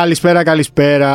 Καλησπέρα, καλησπέρα.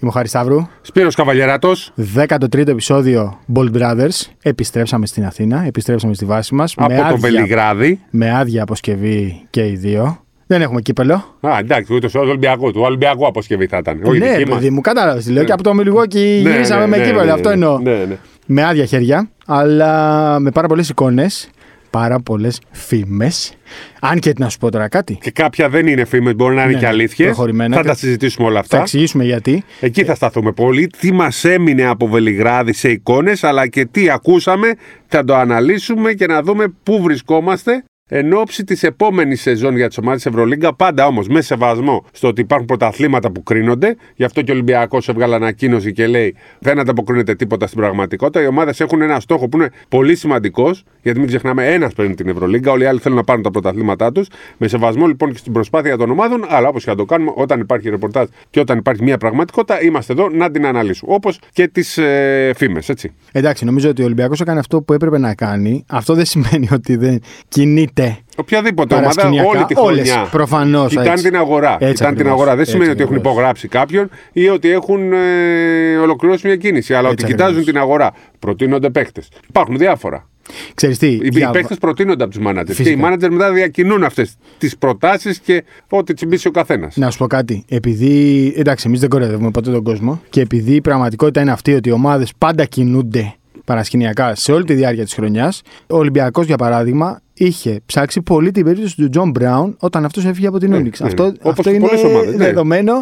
Είμαι ο Χάρης Σταύρου. Σπύρος Καβαλιεράτος. 13ο επεισόδιο Bold Brothers. Επιστρέψαμε στην Αθήνα, επιστρέψαμε στη βάση μας. Από το Βελιγράδι. Με άδεια αποσκευή και οι δύο. Δεν έχουμε κύπελο. Α, εντάξει, ούτε ο Ολυμπιακό. Του Ολυμπιακού αποσκευή θα ήταν. Όχι ναι, δική μας. παιδί μου, κατάλαβες. Λέω Ναι. και από το Μιλγόκι Ναι, γυρίσαμε ναι, με ναι, κύπελο. ναι, Αυτό ναι. εννοώ. Ναι, ναι. Με άδεια χέρια, αλλά με πάρα πολλές εικόνες. Πάρα πολλές φήμες. Αν και να σου πω τώρα κάτι. Και κάποια δεν είναι φήμες, μπορεί να είναι Ναι, και αλήθειες. προχωρημένα. Θα τα συζητήσουμε όλα Θα αυτά. εξηγήσουμε γιατί. Εκεί θα σταθούμε πολύ. Τι μας έμεινε από Βελιγράδι σε εικόνες, αλλά και τι ακούσαμε. Θα το αναλύσουμε και να δούμε πού βρισκόμαστε εν ώψη της επόμενης σεζόν για τι ομάδε Ευρωλίγκα. Πάντα όμως με σεβασμό στο ότι υπάρχουν πρωταθλήματα που κρίνονται. Γι' αυτό και ο Ολυμπιακός έβγαλε ανακοίνωση και λέει δεν ανταποκρίνεται τίποτα στην πραγματικότητα. Οι ομάδες έχουν ένα στόχο που είναι πολύ σημαντικός, γιατί μην ξεχνάμε, ένας παίρνει την Ευρωλίγκα. Όλοι οι άλλοι θέλουν να πάρουν τα πρωταθλήματά τους. Με σεβασμό λοιπόν και στην προσπάθεια των ομάδων, αλλά όπως και να το κάνουμε, όταν υπάρχει ρεπορτάζ και όταν υπάρχει μια πραγματικότητα, είμαστε εδώ να την αναλύσουμε. Όπως και τις ε, φήμες, έτσι. Εντάξει, νομίζω ότι ο Ολυμπιακός έκανε αυτό που έπρεπε να κάνει. Αυτό δεν σημαίνει ότι δεν κινείται Οποιαδήποτε ομάδα, παρασκηνιακά. όλη τη Όλες, χρονιά. προφανώς, Κοιτάνε έτσι. την αγορά. Έτσι Κοιτάνε την ακριβώς. αγορά. Δεν Έτσι σημαίνει ότι έχουν ακριβώς. υπογράψει κάποιον ή ότι έχουν ε, ολοκληρώσει μια κίνηση. Αλλά Έτσι ότι κοιτάζουν ακριβώς. την αγορά. Προτείνονται παίχτε. Υπάρχουν διάφορα. Ξέρεις τι, Οι για- παίχτε προτείνονται από τους μάνατζερ. Και οι Φυσικά. μάνατζερ μετά διακινούν αυτές τις προτάσεις και ό,τι τσιμπήσει ο καθένας. Να σου πω κάτι. Επειδή. Εντάξει, εμείς δεν κοροϊδεύουμε ποτέ τον κόσμο και επειδή η πραγματικότητα είναι αυτή ότι οι ομάδες πάντα κινούνται παρασκηνιακά σε όλη τη διάρκεια της χρονιάς, ο Ολυμπιακός, για παράδειγμα, είχε ψάξει πολύ την περίπτωση του Τζον Μπράουν όταν αυτός έφυγε από την Ναι, Ούνιξ. ναι, αυτό, ναι. Όπως αυτό και είναι πολλές ομάδες, ναι. δεδομένο.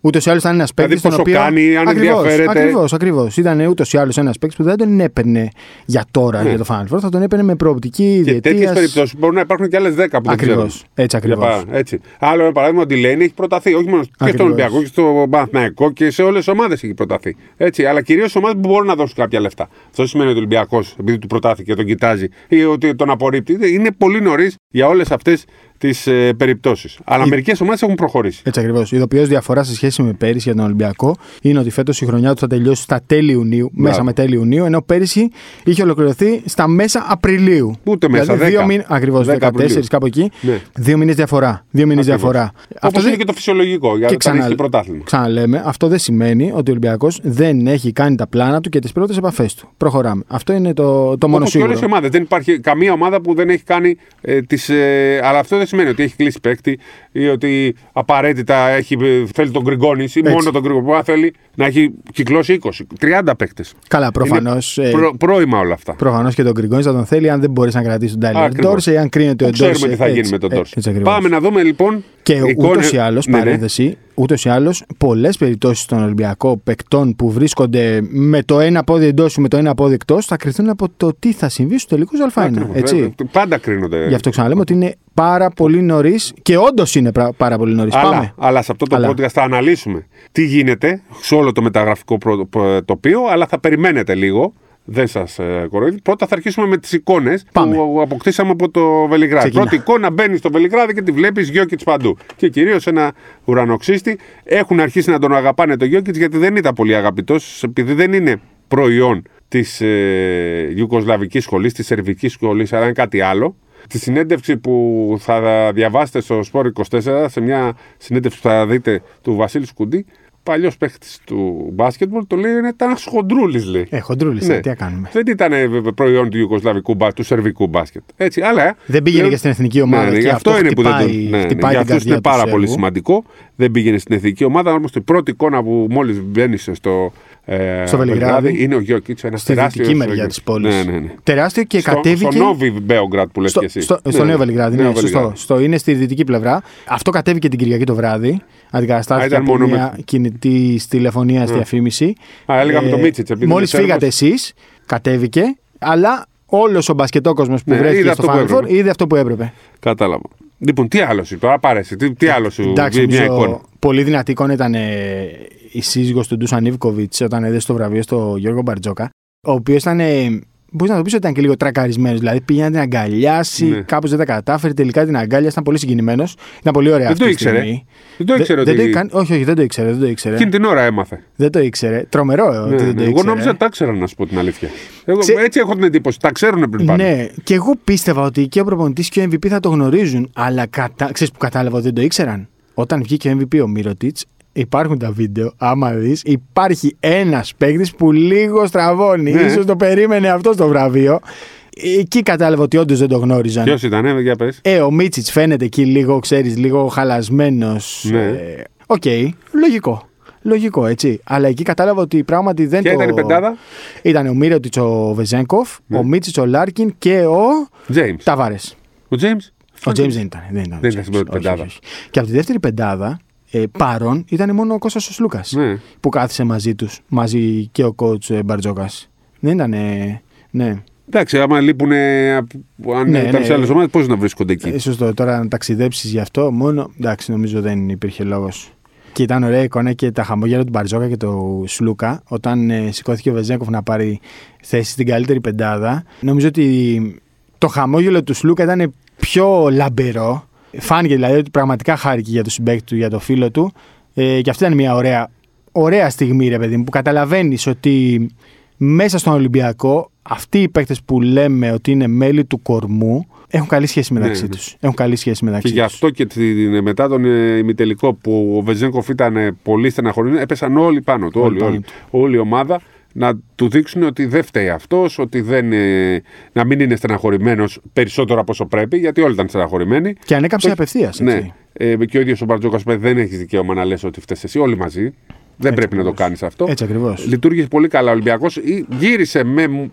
Ούτως ή άλλως ήταν ένας παίκτης. πόσο κάνει, αν ενδιαφέρεται. Ακριβώς, ακριβώς. Ήταν ούτως ή άλλως ένας παίκτης που δεν τον έπαιρνε για τώρα Ναι. για το Final Four, θα τον έπαιρνε με προοπτική Και τέτοιες διετίας. περιπτώσεις μπορούν να υπάρχουν και άλλες 10 που δεν Ακριβώς. ξέρουν. Έτσι Για ακριβώς. παρά- έτσι. Άλλο ένα παράδειγμα, ο Ντιλένι έχει προταθεί. Όχι μόνο και Ακριβώς. στον Ολυμπιακό και στο Παναθηναϊκό και σε όλες τις ομάδες έχει προταθεί. Έτσι. Αλλά κυρίως σε ομάδες που μπορούν να δώσουν κάποια λεφτά. Αυτό σημαίνει ότι ο Ολυμπιακός, επειδή του προτάθηκε και τον κοιτάζει ή ότι τον απορρίπτει, είναι πολύ νωρίς για όλες αυτές τις ε, περιπτώσεις. Αλλά Η- μερικές ομάδες έχουν προχωρήσει. Έτσι ακριβώς. Η ειδοποιώς διαφορά σε σχέση με πέρυσι για τον Ολυμπιακό είναι ότι φέτος η χρονιά του θα τελειώσει στα τέλη Ιουνίου, μέσα με τέλη Ιουνίου, ενώ πέρυσι είχε ολοκληρωθεί στα μέσα Απριλίου. Ούτε μέσα, Δηλαδή 10. δύο μήνε. Ακριβώς, 10 14 Απριλίου. κάπου εκεί. Ναι. Δύο μήνες διαφορά. Δύο μήνες Ακριβώς. διαφορά. Όπως δεν- είναι και το φυσιολογικό για και να ξανα- έχει πρωτάθλημα. Ξαναλέμε, αυτό δεν σημαίνει ότι ο Ολυμπιακός δεν έχει κάνει τα πλάνα του και τις πρώτες επαφές του. Προχωράμε. Αυτό είναι το, το μόνο Όπως και σίγουρο. όλες οι ομάδες. Δεν υπάρχει καμία ομάδα που δεν έχει κάνει ε, τις, ε, αλλά αυτό δεν σημαίνει ότι έχει κλείσει παίκτη ή ότι απαραίτητα έχει, ε, θέλει τον Γκριγκόνη ή μόνο τον Γκριγκόνη. Μπορεί να θέλει να έχει κυκλώσει 20, 30 παίκτες. Καλά, προφανώς. Πρό, πρόημα όλα αυτά. Προφανώς και τον Γκριγκόνη θα τον θέλει αν δεν μπορεί να κρατήσει τον Τάιλερ Ακριβώς. Ντόρσε, αν κρίνεται ο Που ξέρουμε Ντόρσε. τι θα γίνει έτσι, με τον ε, Τόρση. έτσι ακριβώς. Πάμε να δούμε λοιπόν. Και εικόνες- ούτως ή άλλως, Ναι, ναι. παρένθεση, ούτως ή άλλως, πολλές περιπτώσεις στον Ολυμπιακό παικτών που βρίσκονται με το ένα πόδι εντός ή με το ένα πόδι εκτός θα κρυθούν από το τι θα συμβεί στους τελικούς Α1. Ακριβώς, Έτσι. ε, Πάντα κρίνονται. Γι' αυτό ξαναλέμε ότι είναι πάρα πολύ νωρίς και όντως είναι πρα- πάρα πολύ νωρίς. Αλλά, Πάμε. αλλά σε αυτό το Αλλά. podcast θα αναλύσουμε τι γίνεται σε όλο το μεταγραφικό προ- προ- τοπίο, αλλά θα περιμένετε λίγο. Δεν σας ε, κοροϊδεύω. Πρώτα θα αρχίσουμε με τις εικόνες Πάμε. που αποκτήσαμε από το Βελιγράδι. Ξεκινά. Πρώτη εικόνα μπαίνεις στο Βελιγράδι και τη βλέπεις Γιώκητς παντού. Και κυρίως ένα ουρανοξύστη. Έχουν αρχίσει να τον αγαπάνε το Γιώκητς γιατί δεν ήταν πολύ αγαπητός, επειδή δεν είναι προϊόν της ε, Ιουκοσλαβικής σχολής, της Σερβικής σχολής, αλλά είναι κάτι άλλο. Τη συνέντευξη που θα διαβάσετε στο Σπόρ 24, σε μια συνέντευξη που θα δείτε του Βασίλη Σκουντή, παλιός παίχτη του μπάσκετμπολ, το λέει ήταν ένα χοντρούλης, λέει. Ε, χοντρούλης, Ναι. τι να κάνουμε. Δεν ήταν ε, βέβαια, προϊόν του Ιουκοσλαβικού μπάσκετ, του Σερβικού μπάσκετ. Έτσι, αλλά. Δεν πήγαινε λέω- και στην εθνική ομάδα Ναι, ναι, και γι' αυτό, αυτό είναι που δεν χτυπάει- τον. Ναι, ναι, χτυπάει για την αυτούς καρδιά είναι του πάρα πολύ Σέρβου. σημαντικό. Δεν πήγαινε στην εθνική ομάδα. Όμως η πρώτη εικόνα που μόλις μπαίνει στο. Ε, Στο Βελιγράδι. είναι ο Γιώκητς, ένας Στη τεράστιος. δυτική μεριά της πόλης. Ναι, ναι, ναι. Τεράστιο και στο, κατέβηκε. Στο Νόβι Μπέογκρατ που λες Στο, και εσύ. στο, Ναι, στο ναι. Νέο Βελιγράδι, ναι, Νέο σωστό. Βελιγράδι. Στο, είναι στη δυτική πλευρά. Αυτό κατέβηκε την Κυριακή το βράδυ. Αντικαταστάθηκε Α, ήταν από μόνο μια με- κινητή τηλεφωνία διαφήμιση. Α, έλεγα με το Μίτσιτς, επειδή Μόλις είναι Σέρβος. φύγατε εσείς, κατέβηκε, αλλά όλος ο μπασκετόκοσμος που Ναι, βρέθηκε είδε στο αυτό που Final Four έπρεπε. είδε αυτό που έπρεπε. Κατάλαβα. Λοιπόν, τι άλλο σου, τώρα πάρε εσύ, τι, τι άλλο σου, Εντάξει, μια νομίζω εικόνα; πολύ δυνατή εικόνα ήταν ε, η σύζυγος του Ντούσαν Ιβκοβιτ όταν έδωσε το βραβείο στο Γιώργο Μπαρτζόκα, ο οποίος ήταν. Ε, Μπορείς να το πεις ότι ήταν και λίγο τρακαρισμένος. Δηλαδή πήγε να την αγκαλιάσει, Ναι. κάπως δεν τα κατάφερε. Τελικά την αγκάλιασε, ήταν πολύ συγκινημένος. Ήταν πολύ ωραία Δεν αυτή το η ήξερε. στιγμή. Δεν το ήξερε δεν, ότι. δεν το έκανε- όχι, όχι, δεν το ήξερε. Δεν το ήξερε. Εκείνη την ώρα έμαθε. Δεν το ήξερε. Τρομερό ε, ότι Ναι, δεν ναι. το Εγώ ήξερε. νόμιζα ότι τα ξέραν, να σου πω την αλήθεια. Εγώ, Ξε- Έτσι έχω την εντύπωση. Τα ξέρουν πριν πάνε. Ναι, και εγώ πίστευα ότι και ο προπονητής και ο MVP θα το γνωρίζουν. Αλλά κατα... ξέρεις που κατάλαβα ότι δεν το ήξεραν; Όταν βγήκε ο MVP ο Μύρωτιτς, υπάρχουν τα βίντεο. Άμα δεις, υπάρχει ένας παίκτης που λίγο στραβώνει. Ναι. Ίσως το περίμενε αυτό το βραβείο. Εκεί κατάλαβα ότι όντως δεν το γνώριζαν. Ποιος ήταν, ε, για πες. Ε, ο Μίτσιτς φαίνεται εκεί λίγο, ξέρεις, λίγο χαλασμένος. Ναι. Οκ, λογικό. Λογικό, έτσι. Αλλά εκεί κατάλαβα ότι πράγματι δεν Ποια το. ήταν η πεντάδα; Ήταν ο Μίροτιτς ο Βεζένκοφ, Ναι. ο Μίτσιτς ο Λάρκιν και ο James. Ταβάρες. Ο James. Ο James δεν ήταν. Δεν ήταν, ο Δεν ήταν James. στην πρώτη Όχι, πεντάδα. όχι, όχι. Και από τη δεύτερη πεντάδα, ε, παρόν ήταν μόνο ο Κώστας ο Σλούκας Ναι. που κάθισε μαζί τους, μαζί και ο coach ε, Μπαρτζόκας. Δεν ήταν. ε, ναι. Εντάξει, άμα λείπουν. Αν Ναι, ήταν ναι. σε άλλες ομάδες, πώς να βρίσκονται εκεί; Ε, σωστό. Τώρα να ταξιδέψεις γι' αυτό μόνο. Εντάξει, νομίζω δεν υπήρχε λόγος. Και ήταν ωραία εικόνα και τα χαμόγελα του Μπαρτζόκα και του Σλούκα όταν ε, σηκώθηκε ο Βεζέγκοφ να πάρει θέση στην καλύτερη πεντάδα. Νομίζω ότι το χαμόγελο του Σλούκα ήταν πιο λαμπερό. Φάνηκε δηλαδή ότι πραγματικά χάρηκε για το συμπέκτη του, για το φίλο του. Ε, και αυτή ήταν μια ωραία, ωραία στιγμή, ρε παιδί μου, που καταλαβαίνεις ότι μέσα στον Ολυμπιακό αυτοί οι παίκτες που λέμε ότι είναι μέλη του κορμού έχουν καλή σχέση μεταξύ ναι. τους. Έχουν καλή σχέση μεταξύ Και γι' τους. αυτό και την, μετά τον ε, ημιτελικό που ο Βεζέγκοφ ήταν ε, πολύ στεναχωρημένος, έπεσαν όλοι πάνω του. Όλοι Όλοι, πάνω όλοι, του. όλη η ομάδα να του δείξουν ότι δεν φταίει αυτός, ότι δεν, ε, να μην είναι στεναχωρημένος περισσότερο από όσο πρέπει, γιατί όλοι ήταν στεναχωρημένοι. Και ανέκαψε Το- απευθείας. Ναι. Ε, και ο ίδιος ο Μπαρτζόκας είπε: Δεν έχεις δικαίωμα να λες ότι φταίει εσύ, όλοι μαζί. Δεν πρέπει να το ακριβώς. κάνεις αυτό. Έτσι ακριβώς. Λειτουργήσε πολύ καλά ο Ολυμπιακός. Γύρισε με, μ-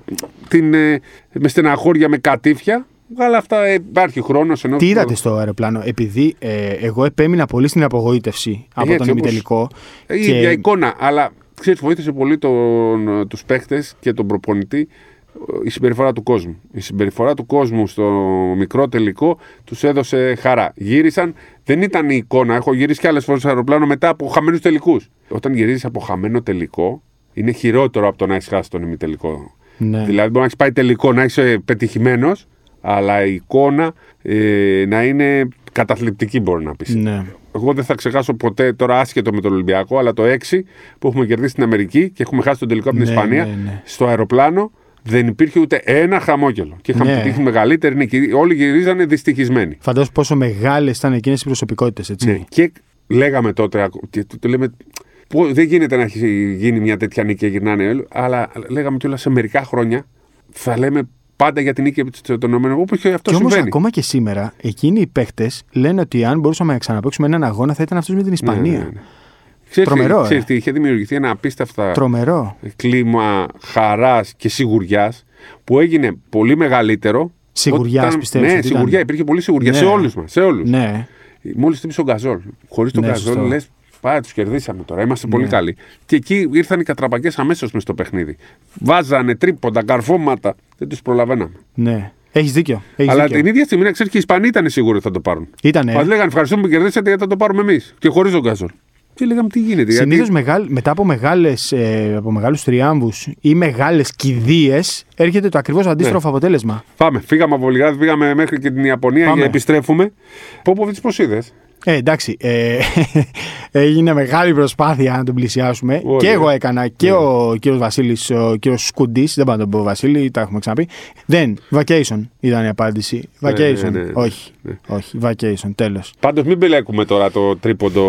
την, ε, με στεναχώρια, με κατήφια. Αλλά αυτά ε, υπάρχει χρόνος. Ενώ... Τι είδατε στο αεροπλάνο, επειδή ε, εγώ επέμεινα πολύ στην απογοήτευση από έτσι, τον όπως- ημιτελικό. Ε, Η ίδια εικόνα. Αλλά ξέρεις, βοήθησε πολύ τον, τους παίχτες και τον προπονητή ε, η συμπεριφορά του κόσμου. Η συμπεριφορά του κόσμου στο μικρό τελικό τους έδωσε χαρά. Γύρισαν, δεν ήταν η εικόνα. Έχω γυρίσει και άλλες φορές στο αεροπλάνο μετά από χαμένους τελικούς. Όταν γυρίζεις από χαμένο τελικό, είναι χειρότερο από το να έχεις χάσει τον ημιτελικό. Ναι. Δηλαδή, μπορεί να έχεις πάει τελικό, να είσαι πετυχημένος, αλλά η εικόνα ε, να είναι καταθλιπτική, μπορεί να πεις. ναι. Εγώ δεν θα ξεχάσω ποτέ, τώρα άσχετο με τον Ολυμπιακό, αλλά το 6 που έχουμε κερδίσει στην Αμερική και έχουμε χάσει τον τελικό από την Ναι, Ισπανία. ναι, ναι. Στο αεροπλάνο δεν υπήρχε ούτε ένα χαμόγελο. Και είχαμε Ναι. πετύχει μεγαλύτερη νίκη. Όλοι γυρίζανε δυστυχισμένοι. Φαντάζομαι πόσο μεγάλες ήταν εκείνες οι προσωπικότητες, έτσι. Ναι. Και λέγαμε τότε, ακο- και το, το λέμε, «Πω, δεν γίνεται να έχει γίνει μια τέτοια νίκη και γυρνάνε όλοι, αλλά λέγαμε κιόλας σε μερικά χρόνια θα λέμε πάντα για την νίκη των ΗΠΑ, όπω και αυτό Και όμως συμβαίνει. ακόμα και σήμερα, εκείνοι οι παίχτε λένε ότι αν μπορούσαμε να ξαναπέξουμε έναν αγώνα θα ήταν αυτός με την Ισπανία. Ναι, ναι, ναι. Ξέρεις τι- Τρομερό, ε. ξέρεις τι, είχε δημιουργηθεί ένα απίστευτα Τρομερό. κλίμα χαράς και σιγουριάς που έγινε πολύ μεγαλύτερο. Σιγουριάς, όταν- πιστεύεις Ναι, ότι σιγουριά, ήταν; υπήρχε πολύ σιγουριά Ναι. σε όλους μας. Σε όλους. Ναι. Μόλις τύπησε ο Γκαζόλ. Χωρίς τον Ναι, Γκαζόλ σωστό. Λες Πάρα, τους κερδίσαμε τώρα. Είμαστε πολύ Ναι. καλοί. Και εκεί ήρθαν οι κατραπακέ αμέσως μες στο παιχνίδι. Βάζανε τρίποντα, καρφώματα. Δεν τους προλαβαίναμε. Ναι. Έχεις δίκιο. Έχεις Αλλά δίκιο. την ίδια στιγμή να ξέρεις και οι Ισπανοί ήταν σίγουροι ότι θα το πάρουν. Ήτανε. Μας λέγανε ευχαριστούμε που κερδίσατε γιατί θα το πάρουμε εμείς. Και χωρίς τον Γκαζόλ. Και λέγαμε τι γίνεται. Συνήθως γιατί... μετά από, μεγάλες, ε, από μεγάλους τριάμβους ή μεγάλες κηδείες έρχεται το ακριβώς αντίστροφο Ναι. αποτέλεσμα. Πάμε. Φύγαμε από Βολιγράδι, πήγαμε μέχρι και την Ιαπωνία Πάμε. και επιστρέφουμε. Πόποβιτς, πώς είδες; Ε, εντάξει, ε, έγινε μεγάλη προσπάθεια να τον πλησιάσουμε. Όλοι, και εγώ ε. έκανα και Ναι. ο κύριος Βασίλης, ο κύριος Σκουντής. Δεν πάω να τον πω Βασίλη, τα έχουμε ξαναπεί. Δεν. Vacation ήταν η απάντηση. Ναι, Vacation. ναι, ναι, ναι. Όχι. Ναι. Όχι. Vacation. Τέλος. Πάντως μην μπελέκουμε τώρα το τρίποντο.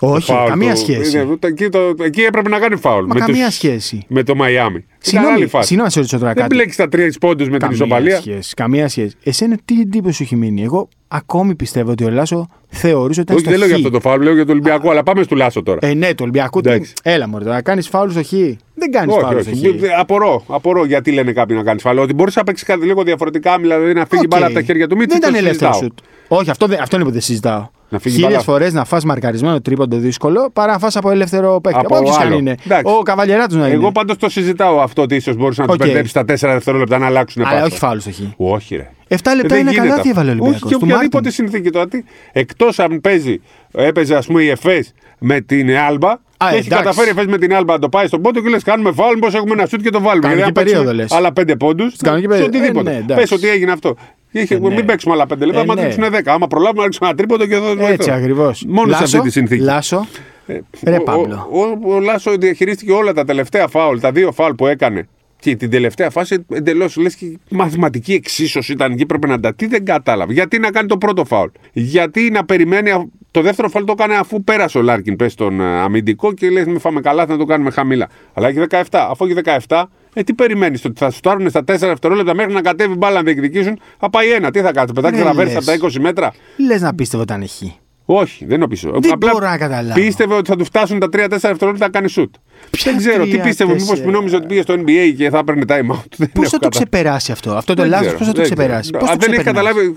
Όχι, το φάουλ καμία του- σχέση. Είναι, το- εκεί, το, εκεί έπρεπε να κάνει φάουλ. Μα με καμία τους- σχέση. Με το Μαϊάμι. Ήταν Συγγνώμη, άλλη φάση. συγγνώμη να σε ρωτήσω τώρα Δεν κάτι. μπλέκεις τα τρία πόντους με την Καμία ισοπαλία. σχέση. Καμία σχέση. Εσένα τι εντύπωση σου έχει μείνει; Εγώ ακόμη πιστεύω ότι ο Λάσο θεωρούσε ότι ήταν Όχι, στο δεν λέω χ. για αυτό το φάουλ, λέω για το Ολυμπιακό, αλλά πάμε στο Λάσο τώρα. Ε, ναι, το Ολυμπιακό. τι- Εντάξει. Έλα, μωρέ, να κάνεις φάουλ στο χ. Δεν κάνεις όχι, φάουλ στο όχι. χ. Απορώ, απορώ γιατί λένε κάποιοι να κάνεις φάουλ. Ότι μπορείς να παίξεις κάτι λίγο διαφορετικά, δηλαδή να φύγει Οκ. μπάλα από τα χέρια του. Μην Δεν το ήταν ελεύθερο συζητάω. σουτ. Όχι, αυτό, δεν, αυτό είναι που δεν συζητάω. Να φύγει Χίλιες μπάλα. φορές να φας μαρκαρισμένο τρίποντο δύσκολο παρά να φας από ελεύθερο παίκτη. Από όποιος και αν άλλο. είναι. Εντάξει. Ο καβαλιεράτος να είναι. Εγώ πάντως το συζητάω αυτό ότι ίσως μπορούσε να τους Οκ. μπερδέψεις τα 4 δευτερόλεπτα να αλλάξουν Αλλά πάσα. όχι φάουλ στο χ. Όχι, ρε. 7 λεπτά Δεν είναι γίνεται καλάθι αυτό. έβαλε ο Όχι Ολυμπιακός. και Του οποιαδήποτε Μάρτιν; συνθήκη τώρα. Εκτός αν παίζει, έπαιζε ας πούμε η Εφές με την Άλμπα. Α, και έχει εντάξει. καταφέρει η Εφές με την Άλμπα να το πάει στον πόντο και λες: Κάνουμε φάουλ, πώ έχουμε ένα σουτ και το βάλουμε. Κανονική Γιατί αν παίξουμε περίοδο, λες. Άλλα πέντε πόντους. Σε κανονική περίοδο. οτιδήποτε. Ε, ναι, εντάξει. Πες ότι έγινε αυτό. Είχε, Ε, ναι. Μην παίξουμε άλλα πέντε λεπτά, Ε, άμα ναι. ρίξουν 10. Άμα προλάβουμε να ρίξουμε ένα τρίποντο και εδώ Έτσι ακριβώς. Μόνο σε αυτή τη συνθήκη. Λάσο; Ε, Ρε, ο- Παύλο. Ο, ο, ο Λάσο διαχειρίστηκε όλα τα τελευταία φάουλ, τα δύο φάουλ που έκανε Και την τελευταία φάση εντελώς λες και μαθηματική εξίσωση ήταν εκεί, πρέπει να τα. Τι δεν κατάλαβε. Γιατί να κάνει το πρώτο φάουλ. Γιατί να περιμένει. α- Το δεύτερο φάουλ το έκανε αφού πέρασε ο Λάρκιν, πες στον ε, αμυντικό και λέει: Με φάμε καλά, θα το κάνουμε χαμηλά. Αλλά έχει 17. Αφού έχει 17, ε, τι περιμένεις, ότι θα σου πάρουν στα 4 δευτερόλεπτα μέχρι να κατέβει μπάλα να διεκδικήσουν. Θα πάει ένα. Τι θα κάνεις, πετάξεις Δεν να βέρει λες. από τα 20 μέτρα. Λες να πίστευε όταν έχει. Όχι, δεν νομίζω. Δεν μπορώ να καταλάβω. Πίστευε ότι θα του φτάσουν τα 3-4 δευτερόλεπτα να κάνει σουτ. Ποια δεν ξέρω, τι τρία, πίστευε, μήπω τέσσερα. που νόμιζε ότι πήγε στο NBA και θα έπαιρνε time out. Δεν Πώς έχω θα το κατα- ξεπεράσει αυτό, αυτό το Δεν λάθος, ξέρω, πώς θα το δεν ξέρω. ξεπεράσει; Πώς Α, το δεν έχει ξεπερνάς; καταλάβει.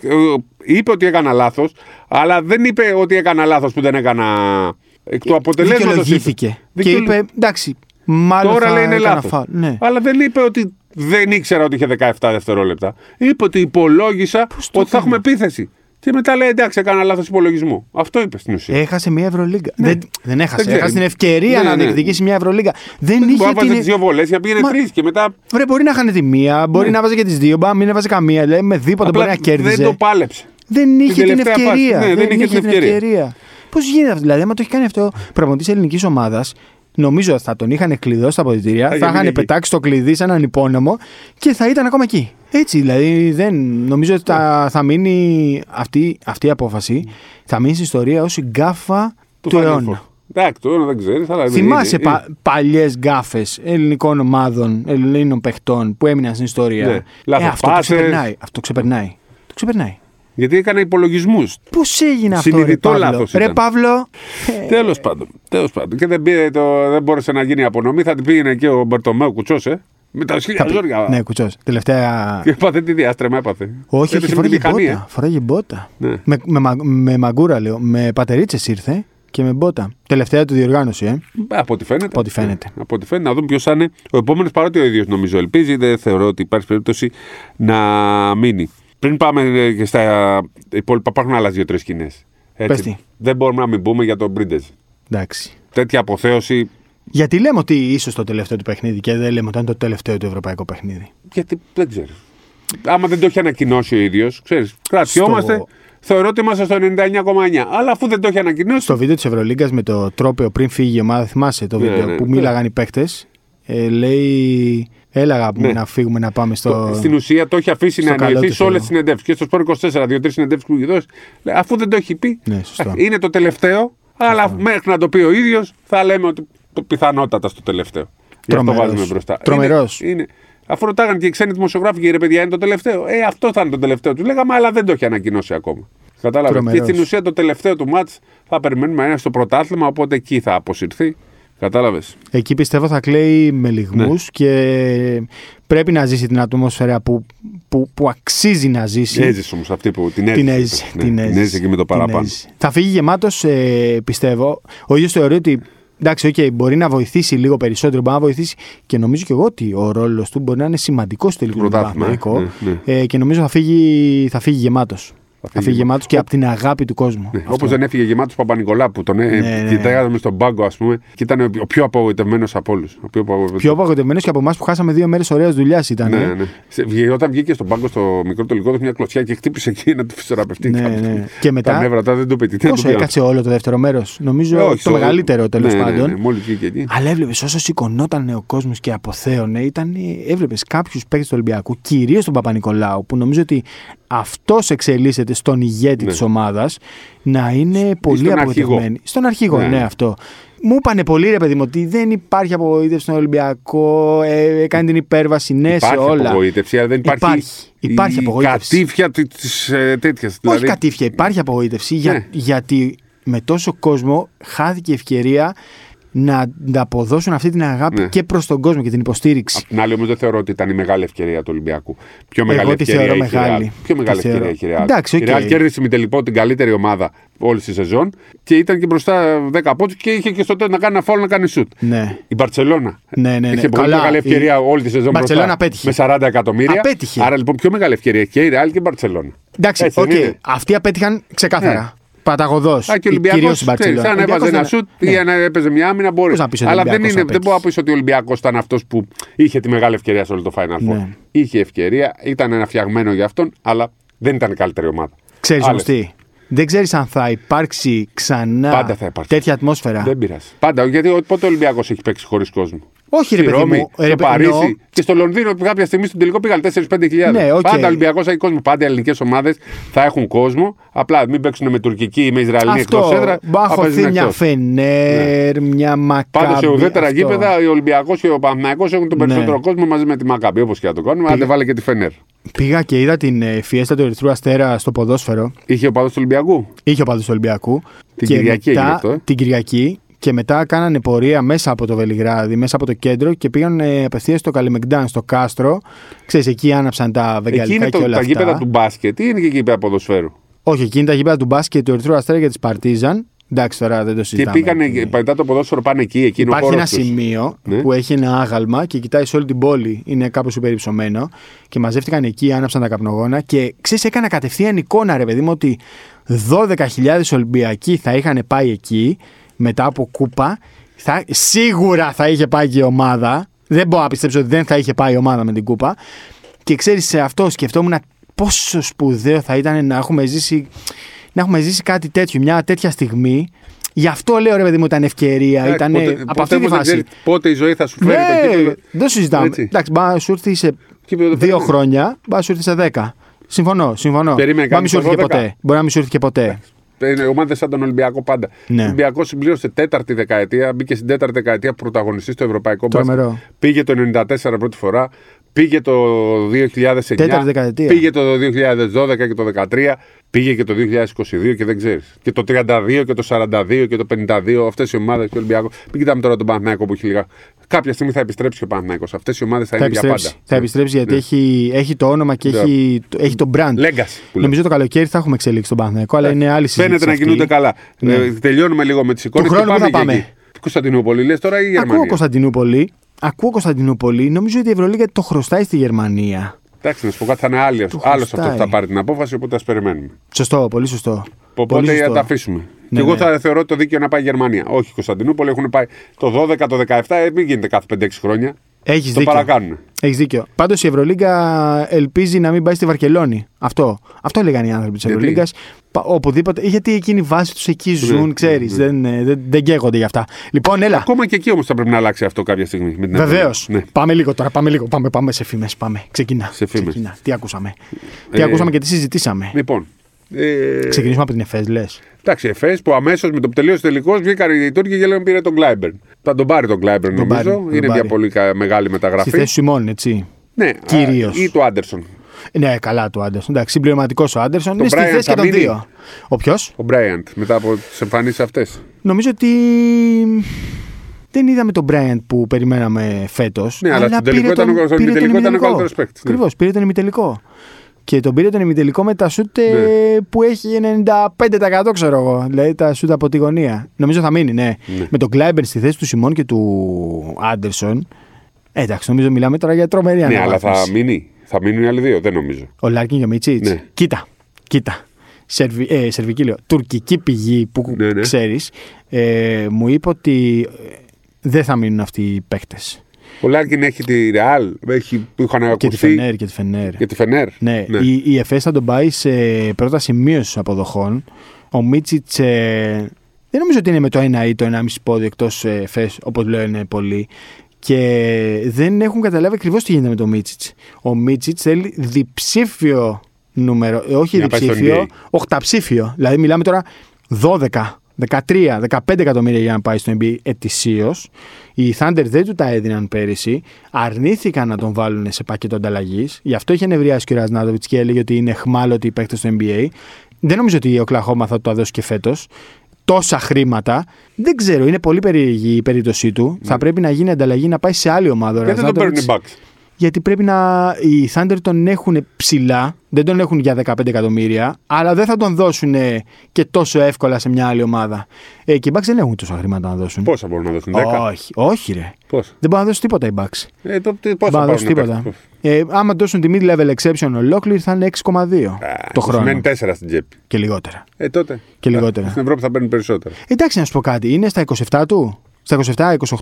ε, Είπε ότι έκανα λάθος, αλλά δεν είπε ότι έκανα λάθος που δεν έκανα. Εκ του αποτελέσματος. Δικαιολογήθηκε. Και είπε, εντάξει, μάλλον Τώρα θα λέει είναι έκανα λάθος. φάουλ. Ναι. Αλλά δεν είπε ότι δεν ήξερα ότι είχε 17 δευτερόλεπτα. Είπε ότι υπολόγισα το ότι θα έκανε; έχουμε επίθεση. Και μετά λέει εντάξει, έκανα λάθος υπολογισμού. Αυτό είπες στην ουσία. Έχασε μια Ευρωλίγκα. Δεν, δεν έχασε. Δεν ξέρω. έχασε την ευκαιρία Ναι, να ναι. διεκδικήσει μια Ευρωλίγκα. Δεν Μπορεί είχε να βάζεις την. τι δύο βολές για να πήγαινε Μα- τρεις και μετά. Βρε, μπορεί να χάνε τη μία, μπορεί να βάζει και τις δύο, μπα, μην έβαζε καμία. Λέει, με δίποτε απλά μπορεί να κέρδιζε. δεν το πάλεψε. Δεν είχε την τελευταία φάση. ευκαιρία. Ναι, δεν είχε την ευκαιρία. Πώς γίνεται αυτό, δηλαδή, άμα το έχει κάνει αυτό προπονητή ελληνικής ομάδας, νομίζω θα τον είχαν κλειδώσει στα αποδητήρια, Θα θα είχε είχαν μείνει εκεί. πετάξει το κλειδί σε έναν υπόνομο και θα ήταν ακόμα εκεί. Έτσι, δηλαδή, δεν, νομίζω ότι θα, θα μείνει αυτή, αυτή η απόφαση, θα μείνει στην ιστορία ως η γκάφα του, Final αιώνα. Four. Εντάξει, το αιώνα δεν ξέρει. Αλλά Θυμάσαι είναι- πα, παλιές γκάφες ελληνικών ομάδων, Ελλήνων παιχτών που έμειναν στην ιστορία; Ναι. Λάθος αυτό το πάσες. ξεπερνάει. Αυτό το ξεπερνάει. Το ξεπερνάει. Γιατί έκανε υπολογισμούς. Πώς έγινε αυτό, ρε Συνειδητό Παύλο; λάθος Ρε ήταν. Παύλο, Τέλος πάντων. Τέλος πάντων. Και δεν, πήρε το, δεν μπόρεσε να γίνει η απονομή. Θα την πήγαινε και ο Μπερτομέου Κουτσός, ε. Με τα σχόλια Θα πει- ζόρια. Ναι, κουτσός. Τελευταία. Και έπαθε τι διάστρεμα, έπαθε. Όχι, Έπεσε όχι, με τη φοράγε μηχανή, μπότα. Φοράγε μπότα. Ναι. Με, με, μα- με μαγκούρα, λέω. Με πατερίτσες ήρθε και με μπότα. Τελευταία του διοργάνωση, ε. Ε, Από ό,τι φαίνεται. Από ό,τι φαίνεται. Ναι, από ό,τι φαίνεται. Να δούμε ποιος θα είναι ο επόμενος παρότι ο ίδιος νομίζω ελπίζει. Δεν θεωρώ ότι υπάρχει περίπτωση να μείνει. Πριν πάμε ε, και στα υπόλοιπα, υπάρχουν άλλες δύο-τρεις σκηνές. Πες τι. Δεν μπορούμε να μην πούμε για τον Μπρίντεζ. Εντάξει. Τέτοια αποθέωση. Γιατί λέμε ότι ίσως το τελευταίο του παιχνίδι και δεν λέμε ότι ήταν το τελευταίο του ευρωπαϊκό παιχνίδι. Γιατί δεν ξέρω. Άμα δεν το έχει ανακοινώσει ο ίδιος, ξέρεις. Κρατιόμαστε. Στο- Θεωρώ ότι είμαστε στο 99,9. Αλλά αφού δεν το έχει ανακοινώσει. Στο βίντεο της Ευρωλίγκας με το τρόπαιο πριν φύγει η ομάδα, θυμάσαι το Ναι, βίντεο ναι. που μίλαγαν οι παίχτε. Ε, λέει, έλα αγάπη μου Ναι. να φύγουμε να πάμε στο. Το- Στην ουσία το έχει αφήσει στο να καλό αναλυθεί του σε όλες φίλου. τι συνεντεύξεις. Και στο Σπορ 24, δύο-τρεις συνεντεύξεις που έχει δώσει. λέει, Αφού δεν το έχει πει. Ναι, σωστό. Είναι το τελευταίο. Αλλά μέχρι να το πει ο ίδιος, θα λέμε ότι το πιθανότατα στο τελευταίο. Γι' αυτό Τρομερός. βάζουμε μπροστά. Τρομερός. Είναι, είναι, αφού ρωτάγαν και οι ξένοι δημοσιογράφοι, κύριε παιδιά, είναι το τελευταίο. Ε, αυτό θα είναι το τελευταίο. Του λέγαμε, αλλά δεν το έχει ανακοινώσει ακόμα. Κατάλαβες. Και Τρομερός. στην ουσία το τελευταίο του μάτς θα περιμένουμε να είναι στο πρωτάθλημα, οπότε εκεί θα αποσυρθεί. Κατάλαβες. Εκεί πιστεύω θα κλαίει με λιγμούς Ναι. και πρέπει να ζήσει την ατμόσφαιρα που, που, που αξίζει να ζήσει. Έζησε όμως αυτή που την έζησε. Την έζησε. Ναι, την την έζησε. έζησε και με το Την παραπάνω. έζησε. Θα φύγει γεμάτος, ε, πιστεύω. Ο ίδιος θεωρεί ότι. Εντάξει, okay, μπορεί να βοηθήσει λίγο περισσότερο, μπορεί να βοηθήσει και νομίζω και εγώ ότι ο ρόλος του μπορεί να είναι σημαντικός στο τελικό του πρωτάθλημα, ε. Παναθηναϊκό. Ναι, Ε, και νομίζω θα φύγει, θα φύγει γεμάτος. Θα φύγει γεμάτος και από την αγάπη του κόσμου. Ναι, Αυτό. Όπως δεν έφυγε γεμάτος Παπα-Νικολά που τον ε, Ναι, ναι, ναι. κοιτάγαμε στον πάγκο, ας πούμε, και ήταν ο, ο πιο απογοητευμένος από όλους. Πιο απογοητευμένος και από εμάς που χάσαμε δύο μέρες ωραίας δουλειάς ήταν. Ναι, ε. ναι. Σε- βγε- Όταν βγήκε στον πάγκο στο μικρό τελικό, έδωσε μια κλωτσιά και χτύπησε εκεί να του φυσιοραπευτεί. Ναι, κάπου. ναι. Και μετά- Τα νεύρα, τώρα δεν το πετύχει. Τι να Πόσο του πει, έκατσε όλο το δεύτερο μέρος; Νομίζω Ε, όχι, το στο- μεγαλύτερο τέλος ναι, ναι, πάντων. Ναι, Μόλις βγήκε εκεί. Αλλά έβλεπες όσο σηκωνόταν ο κόσμος και αποθέωνε, ήταν, έβλεπες κάποιους παίκτες του Ολυμπιακού, κυρίως τον Παπα-Νικολάου, που νομίζω ότι αυτός εξελίσσεται στον ηγέτη Ναι. της ομάδας, να είναι πολύ στον απογοητευμένοι. αρχηγό. Στον αρχηγό, Ναι. ναι, αυτό. Μου είπανε πολύ ρε παιδί μου ότι δεν υπάρχει απογοήτευση στον Ολυμπιακό, ε, έκανε την υπέρβαση, ναι σε Υπάρχει όλα. απογοήτευση, αλλά δεν υπάρχει. Υπάρχει. Υπάρχει η απογοήτευση. Κατήφια τη ε, τέτοιας. Όχι κατήφια, υπάρχει απογοήτευση για, Ναι. γιατί με τόσο κόσμο χάθηκε η ευκαιρία να να αποδώσουν αυτή την αγάπη Ναι. και προς τον κόσμο και την υποστήριξη. Απ' την άλλη, όμως, δεν θεωρώ ότι ήταν η μεγάλη ευκαιρία του Ολυμπιακού. Πιο μεγάλη Εγώ τη ευκαιρία θεωρώ έχει η μεγάλη. Real. Πιο Τη μεγάλη θεωρώ. ευκαιρία έχει η Real. Εντάξει, Η OK. Real κέρδισε με τελικό την καλύτερη ομάδα όλη τη σεζόν και ήταν και μπροστά 10 πόντους και είχε και στο τέλος να κάνει ένα φάουλ να κάνει σουτ. Ναι. Η Μπαρσελόνα. Ναι, ναι, ναι. Είχε πολύ Καλά, μεγάλη ευκαιρία η όλη τη σεζόν Μπαρτσελώνα μπροστά απέτυχε. με 40 εκατομμύρια. Απέτυχε. Άρα λοιπόν πιο μεγάλη ευκαιρία και η Real και η Μπαρσελόνα. Εντάξει, Έτσι οκ. δεν είναι; Αυτοί απέτυχαν ξεκάθαρα. Ναι. Παταγωδώς. Α, και ο Ολυμπιακός. Αν έβαζε ένα σουτ ή αν έπαιζε μια άμυνα μπορείς. Πώς να πεις ότι ο Αλλά δεν, Ολυμπιακός είναι, δεν απέτυχε. μπορώ να πει ότι ο Ολυμπιακός ήταν αυτός που είχε τη μεγάλη ευκαιρία σε όλο το Final Four. Ναι. Είχε ευκαιρία, ήταν ένα φτιαγμένο για αυτόν, αλλά δεν ήταν η καλύτερη ομάδα. Ξέρεις όμως Άλλες. τι. Δεν ξέρεις αν θα υπάρξει ξανά Πάντα θα υπάρξει. τέτοια ατμόσφαιρα. Δεν πειράζει. Πάντα, γιατί ο- πότε ο Ολυμπιακός έχει παίξει χωρίς κόσμο; Όχι, ρε Στη παιδί Ρώμη, μου. στο ρε, παι- Παρίσι εννοώ- και στο Λονδίνο κάποια στιγμή στον τελικό πήγαν 4-5 χιλιάδες. Ναι, οκ. Πάντα ο Ολυμπιακός έχει κόσμο. Πάντα οι ελληνικές ομάδες θα έχουν κόσμο. Απλά μην παίξουν με τουρκική ή με Ισραηλινή εκτός Αυτό. έδρα. Μπορεί να θα παίζουν χωθεί μια εκτός. Φενέρ, μια Μακάμπη. Πάντως σε ουδέτερα αυτό. γήπεδα ο Ολυμπιακός και ο Παναθηναϊκός έχουν τον Ναι. περισσότερο κόσμο μαζί με τη Μακάμπη. Όπως και να το κάνουμε. Άντε βάλε και τη Φενέρ. Πήγα και είδα την ε, φιέστα του Ερυθρού Αστέρα στο ποδόσφαιρο. Είχε ο παδός του Ολυμπιακού. Είχε ο παδός του Ολυμπιακού. Την και Κυριακή μετά, έγινε αυτό, ε. Την Κυριακή. Και μετά κάνανε πορεία μέσα από το Βελιγράδι, μέσα από το κέντρο και πήγαν ε, απευθείας στο Καλιμεγκτάν, στο Κάστρο. Ξέρεις, εκεί άναψαν τα Εκεί βεγγαλικά είναι και το, όλα τα αυτά. γήπεδα του μπάσκετ ή είναι και γήπεδα ποδοσφαίρου; Όχι, εκεί είναι τα γήπεδα του μπάσκετ του Ερυθρού Αστέρα και της Παρτίζαν. Εντάξει, τώρα δεν το Και συζητάμε. πήγανε μετά το ποδόσφαιρο πάνε εκεί. εκεί είναι ο Υπάρχει ένα χώρος τους. σημείο Ναι. που έχει ένα άγαλμα και κοιτάει σε όλη την πόλη. Είναι κάπως υπερυψωμένο. Και μαζεύτηκαν εκεί, άναψαν τα καπνογόνα. Και ξέρεις, έκανα κατευθείαν εικόνα, ρε παιδί μου, ότι 12.000 Ολυμπιακοί θα είχαν πάει εκεί μετά από κούπα. Θα, σίγουρα θα είχε πάει και η ομάδα. Δεν μπορώ να πιστέψω ότι δεν θα είχε πάει η ομάδα με την κούπα. Και ξέρεις, σε αυτό σκεφτόμουν πόσο σπουδαίο θα ήταν να έχουμε ζήσει, να έχουμε ζήσει κάτι τέτοιο, μια τέτοια στιγμή. Γι' αυτό λέω ρε παιδί μου, ήταν ευκαιρία. Εντάξει, Ήταν ποτέ- από ποτέ αυτή τη όμως δεν φάση. ξέρεις πότε η ζωή θα σου φέρει το Ναι, κύπελο. δεν συζητάμε. Έτσι. Εντάξει, μπορεί να σου έρθει σε Κύπελο το δύο παίρνει. χρόνια, μπορεί να σου έρθει σε δέκα. Συμφωνώ, συμφωνώ. Περίμενε Μπορεί να κάτι μην σου στο έρθει και 12. ποτέ. Μπορεί να μην σου έρθει και ποτέ. Είναι ομάδε σαν τον Ολυμπιακό πάντα. Ναι. Ο Ολυμπιακός συμπλήρωσε τέταρτη δεκαετία, μπήκε στην τέταρτη δεκαετία πρωταγωνιστής στο Ευρωπαϊκό Τρομερό. μπάσκετ. Πήγε το 94 πρώτη φορά, πήγε το 2009, Τέταρτη δεκαετία. πήγε το 2012 και το 2013, πήγε και το 2022 και δεν ξέρεις. Και το 32 και το 42 και το 52, αυτές οι ομάδες του Ολυμπιακού. Μην κοιτάμε τώρα τον Παναθηναϊκό που έχει λίγα. Κάποια στιγμή θα επιστρέψει και ο Παναθηναϊκός. Αυτές οι ομάδες θα, Θα είναι για επιστρέψει. πάντα. Θα επιστρέψει γιατί Ναι. έχει, έχει το όνομα και Ναι. έχει, έχει το brand. Legacy που Νομίζω το καλοκαίρι θα έχουμε εξελίξει τον Παναθηναϊκό, αλλά είναι άλλη συζήτηση. Φαίνεται να αυτή. κινούνται καλά. Ναι. Ε, τελειώνουμε λίγο με τι εικόνε. χρόνου πού θα πάμε; Κωνσταντινούπολη, λες τώρα ή Ακούω Γερμανία; Κωνσταντινούπολη. Ακούω Κωνσταντινούπολη. Νομίζω ότι η Ευρωλίγα το χρωστάει στη Γερμανία. Εντάξει, να σου πω κάτι, θα είναι άλλο Του άλλος αυτό χρωστάει. που θα πάρει την απόφαση, οπότε ας περιμένουμε. Σωστό, πολύ σωστό. Πολύ Οπότε σωστό. να τα αφήσουμε. Ναι, και εγώ ναι. θα θεωρώ το δίκαιο να πάει η Γερμανία. Όχι, η Κωνσταντινούπολη έχουν πάει το 12, το 17, ε, μην γίνεται κάθε 5-6 χρόνια. Έχεις Το δίκιο. παρακάνουν. Έχεις δίκιο. Πάντως η Ευρωλίγκα ελπίζει να μην πάει στη Βαρκελόνη. Αυτό. Αυτό λέγανε οι άνθρωποι της Γιατί; Ευρωλίγκας. Οπουδήποτε. Γιατί εκείνη η βάση τους εκεί ζουν, ναι, ξέρεις. ναι. Δεν, ε, δεν, δεν καίγονται γι' αυτά. Λοιπόν, έλα. Ακόμα και εκεί όμως θα πρέπει να αλλάξει αυτό κάποια στιγμή. με την Βεβαίως. Ευρωλίγα. Ναι. Πάμε λίγο τώρα. Πάμε λίγο. Πάμε, πάμε σε φήμες. Πάμε. Ξεκινά. Σε φήμες. Ξεκινά. Τι ακούσαμε. Τι Ε, ακούσαμε και τι συζητήσαμε. Λοιπόν. Ε, Ξεκινήσουμε από την ΕΦΕΣ, λες. Εντάξει, Εφές που αμέσως με το που τελείωσε τελικός βγήκαν οι Τούρκοι και λένε πήρε τον Κλάιμπερν. Θα τον πάρει τον Κλάιμπερν Τον νομίζω. πάρει, τον Είναι πάρει. μια πολύ κα- μεγάλη Στη μεταγραφή. θέση του Σιμόν, έτσι. Ναι, Κυρίως. α, Ή του Άντερσον. Ναι, καλά του Άντερσον. Εντάξει, συμπληρωματικός ο Άντερσον. Τον Είναι στη Bryant θέση και θα των μείνει. δύο. Ο ποιος; Ο Μπράιαντ μετά από τις εμφανίσεις αυτές. Νομίζω ότι δεν είδαμε τον Bryant που περιμέναμε φέτος. Ναι, αλλά στον τελικό ήταν ο- στον ημιτελικό ήταν ο καλύτερος παίκτης, ναι. Ακριβώς, πήρε τον ημιτελικό. Και τον πήρε τον ημιτελικό με τα σούτ ε, Ναι. που έχει 95% ξέρω εγώ. Δηλαδή τα σούτ από τη γωνία. Νομίζω θα μείνει, ναι. Ναι. Με τον Κλάιμπερ στη θέση του Σιμών και του Άντερσον. Ε, εντάξει, νομίζω μιλάμε τώρα για τρομερή Ναι, αλλά αναβάθμιση. θα μείνει. Θα μείνουν οι άλλοι δύο, δεν νομίζω. Ο Λάρκιν και ο Μίτσιτς. Ναι. Κοίτα, κοίτα. Σερβι, ε, σερβική λέω. Τουρκική πηγή που Ναι, ναι. ξέρεις, ε, μου είπε ότι ε, δεν θα μείνουν αυτοί οι παίκτες. Ο Λάρκιν έχει τη Ρεάλ, έχει, που είχαν Και τη ακουστεί. Φενέρ και τη Φενέρ. Και τη Φενέρ. Ναι, Η, η ΕΦΕΣ θα τον πάει σε πρόταση μείωσης αποδοχών. Ο Μίτσιτς δεν νομίζω ότι είναι με το 1 ή το 1,5 πόδι εκτός ΕΦΕΣ, όπως λένε πολλοί. Και δεν έχουν καταλάβει ακριβώς τι γίνεται με το Μίτσιτς. Ο Μίτσιτς θέλει διψήφιο νούμερο, ε, όχι Για να πάει στο διψήφιο, NBA. οχταψήφιο. Δηλαδή μιλάμε τώρα 12, 13, 15 εκατομμύρια για να πάει στο NBA ετησίως. Οι Thunder δεν του τα έδιναν πέρυσι. Αρνήθηκαν να τον βάλουν σε πακέτο ανταλλαγής. Γι' αυτό είχε νευριάσει και ο Ραζνάδοβιτ και έλεγε ότι είναι χμάλωτοι οι παίκτες στο NBA. Δεν νομίζω ότι η Οκλαχώμα θα του τα δώσει και φέτος. Τόσα χρήματα. Δεν ξέρω, είναι πολύ περίεργη η περίπτωσή του. Θα πρέπει να γίνει ανταλλαγή να πάει σε άλλη ομάδα. ο Γιατί δεν τον παίρνουν οι Ραζνάντοβιτς. Bucks; Γιατί πρέπει να. Οι Thunder τον έχουν ψηλά, δεν τον έχουν για 15 εκατομμύρια, αλλά δεν θα τον δώσουν και τόσο εύκολα σε μια άλλη ομάδα. Ε, και οι Bucks δεν έχουν τόσα χρήματα να δώσουν. Πόσα μπορούν να δώσουν, 10. Όχι, όχι, ρε. Πόσα; Δεν μπορούν να δώσουν τίποτα οι Bucks. Ε, το, τι- Δεν πόσα μπορούν να πάρουν δώσουν τίποτα. Ε, άμα δώσουν τη mid-level exception ολόκληρη θα είναι 6,2 το χρόνο. Σημαίνει 4 στην τσέπη. Και λιγότερα. Ε, τότε. Και λιγότερα. Στην Ευρώπη θα παίρνουν περισσότερα. Εντάξει, να σου πω κάτι. Είναι στα 27 του. Στα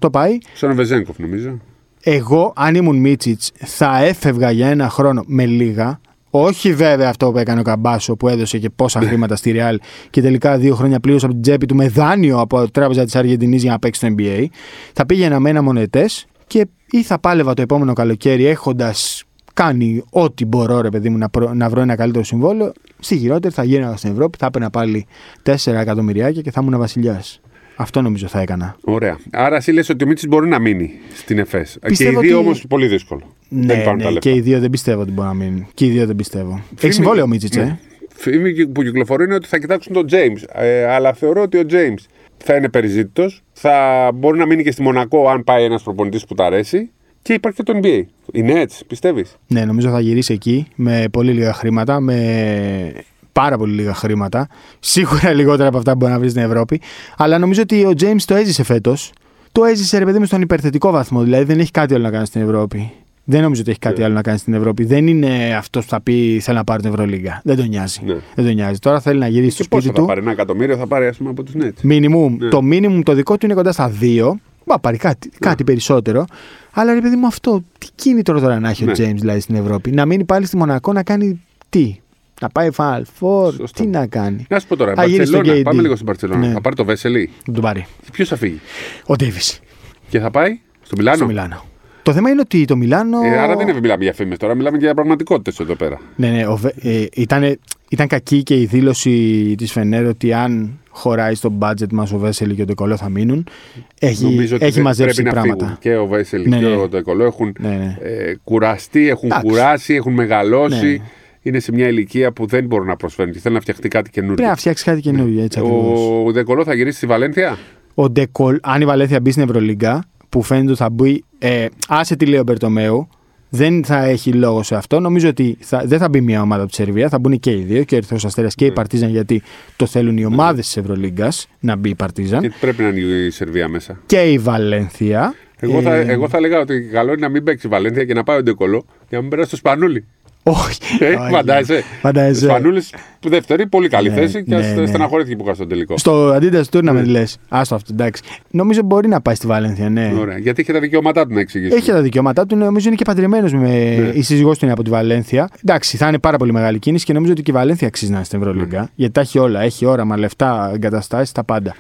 27-28 πάει. Σαν ο Βεζέγκοφ νομίζω. Εγώ, αν ήμουν Μίτσιτς, θα έφευγα για ένα χρόνο με λίγα. Όχι βέβαια αυτό που έκανε ο Καμπάσο που έδωσε και πόσα Ναι. χρήματα στη Real και τελικά δύο χρόνια πλήρωσε από την τσέπη του με δάνειο από τράπεζα της Αργεντινής για να παίξει στο NBA. Θα πήγαινα με ένα μονετές και ή θα πάλευα το επόμενο καλοκαίρι έχοντας κάνει ό,τι μπορώ, ρε παιδί μου, να, προ- να βρω ένα καλύτερο συμβόλαιο. Στη χειρότερη θα γίναγα στην Ευρώπη, θα έπαιρνα πάλι 4 εκατομμυριάκια και θα ήμουν βασιλιάς. Αυτό νομίζω θα έκανα. Ωραία. Άρα εσύ λες ότι ο Μίτσης μπορεί να μείνει στην ΕΦΕΣ. Και οι Πιστεύω δύο ότι- όμως πολύ δύσκολο. δεν Ναι, υπάρχουν τα ναι, λεφτά. και οι δύο δεν πιστεύω ότι μπορεί να μείνουν. Και οι δύο δεν πιστεύω. Φήμη- Έχει συμβόλαιο ο Μίτσιτς, Ναι. ε. Φήμη που κυκλοφορεί είναι ότι θα κοιτάξουν τον James. Ε, αλλά θεωρώ ότι ο James θα είναι περιζήτητος. Θα μπορεί να μείνει και στη Μονακό αν πάει ένας προπονητής που τα αρέσει. Και υπάρχει και το NBA. Είναι έτσι, πιστεύεις; Ναι, νομίζω θα γυρίσει εκεί με πολύ λίγα χρήματα, με πάρα πολύ λίγα χρήματα. Σίγουρα λιγότερα από αυτά που μπορεί να βρεις στην Ευρώπη. Αλλά νομίζω ότι ο James το έζησε φέτος. Το έζησε, ρε παιδί μου, στον υπερθετικό βαθμό. Δηλαδή δεν έχει κάτι άλλο να κάνει στην Ευρώπη. Δεν νομίζω ότι έχει κάτι Ναι. άλλο να κάνει στην Ευρώπη. Δεν είναι αυτός που θα πει θέλω να πάρει την Ευρωλίγκα. Δεν τον νοιάζει. Ναι. Δεν τον νοιάζει. Τώρα θέλει να γυρίσει στο Και πόσο σπίτι θα του. πάρει, ένα εκατομμύριο θα πάρει, ας πούμε, από τους Nets. Minimum. Ναι. Το minimum το δικό του είναι κοντά στα δύο. Μα πάρει κάτι, κάτι περισσότερο. Αλλά ρε παιδί μου, αυτό τι κίνητρο τώρα να έχει Ναι. ο James δηλαδή στην Ευρώπη. Να μείνει πάλι στη Μονακό να κάνει τι; Να πάει Final Four. Σωστό. Τι να κάνει. Να σου πω τώρα, Α, γυρίσει στο Μπαρσελόνα. KD. Πάμε λίγο στην Παρσελόνα. Ναι. Θα πάρει το Βέσελη. Να τον πάρει. Ποιος θα φύγει; Ο Ντέβι. Και θα πάει στο Μιλάνο; Στο Μιλάνο. Το θέμα είναι ότι το Μιλάνο. Ε, άρα δεν είναι μιλάμε για φήμες τώρα, μιλάμε και για πραγματικότητες εδώ πέρα. Ναι, ναι. ο Βε- ε, ήταν, ήταν κακή και η δήλωση της Φενέρ ότι αν χωράει στο budget μας ο Βέσελη και ο Ντεκολό θα μείνουν. Έχει, Νομίζω ότι έχει δεν μαζέψει πρέπει να πράγματα. φύγουν. Και ο Βέσελη Ναι, και ναι. ο Ντεκολό έχουν Ναι, ναι. ε, κουραστεί, έχουν Εντάξει. κουράσει, έχουν μεγαλώσει. Ναι. Είναι σε μια ηλικία που δεν μπορούν να προσφέρουν και θέλει να φτιαχτεί κάτι καινούργιο. Πρέπει να φτιάξει κάτι καινούργιο έτσι ακριβώς. Ο Ντεκολό θα γυρίσει στη Βαλένθια; ο Ντεκολ, αν η Βαλένθια μπει στην Ευρωλίγκα, που φαίνεται ότι θα μπει. Ε, άσε τι λέει ο Μπερτομέου, δεν θα έχει λόγο σε αυτό. Νομίζω ότι θα, δεν θα μπει μια ομάδα από τη Σερβία, θα μπουν και οι δύο, και ο Ερυθρός Αστέρας και η Παρτίζαν, γιατί το θέλουν οι ομάδες της Ευρωλίγκας να μπει η Παρτίζαν. Και πρέπει να είναι η Σερβία μέσα. Και η Βαλένθια. Εγώ, θα, Ε, εγώ θα έλεγα ότι καλό είναι να μην παίξει η Βαλένθια και να πάει ο Ντεκολό για να μην περάσει το Σπανούλι. Όχι. Ε, όχι. Φαντάζεσαι. Φαντάζεσαι. Σπανούλη που δεύτερη, πολύ καλή Ναι, θέση και ναι, ας ναι. στεναχωρήθηκε που χάσει τον τελικό. Στο Adidas Tournament Ναι. λες. Άστο αυτό, εντάξει. Νομίζω μπορεί να πάει στη Βαλένθια, ναι. Ωραία. Γιατί είχε τα δικαιώματά του να εξηγήσει. Έχει τα δικαιώματά του, νομίζω είναι και παντρεμένος με. Ναι. Η σύζυγός του είναι από τη Βαλένθια. Εντάξει, θα είναι πάρα πολύ μεγάλη κίνηση και νομίζω ότι και η Βαλένθια αξίζει να είναι στην Ευρωλίγκα. Ναι. Γιατί τα έχει όλα. Έχει όραμα, λεφτά, εγκαταστάσεις, τα πάντα.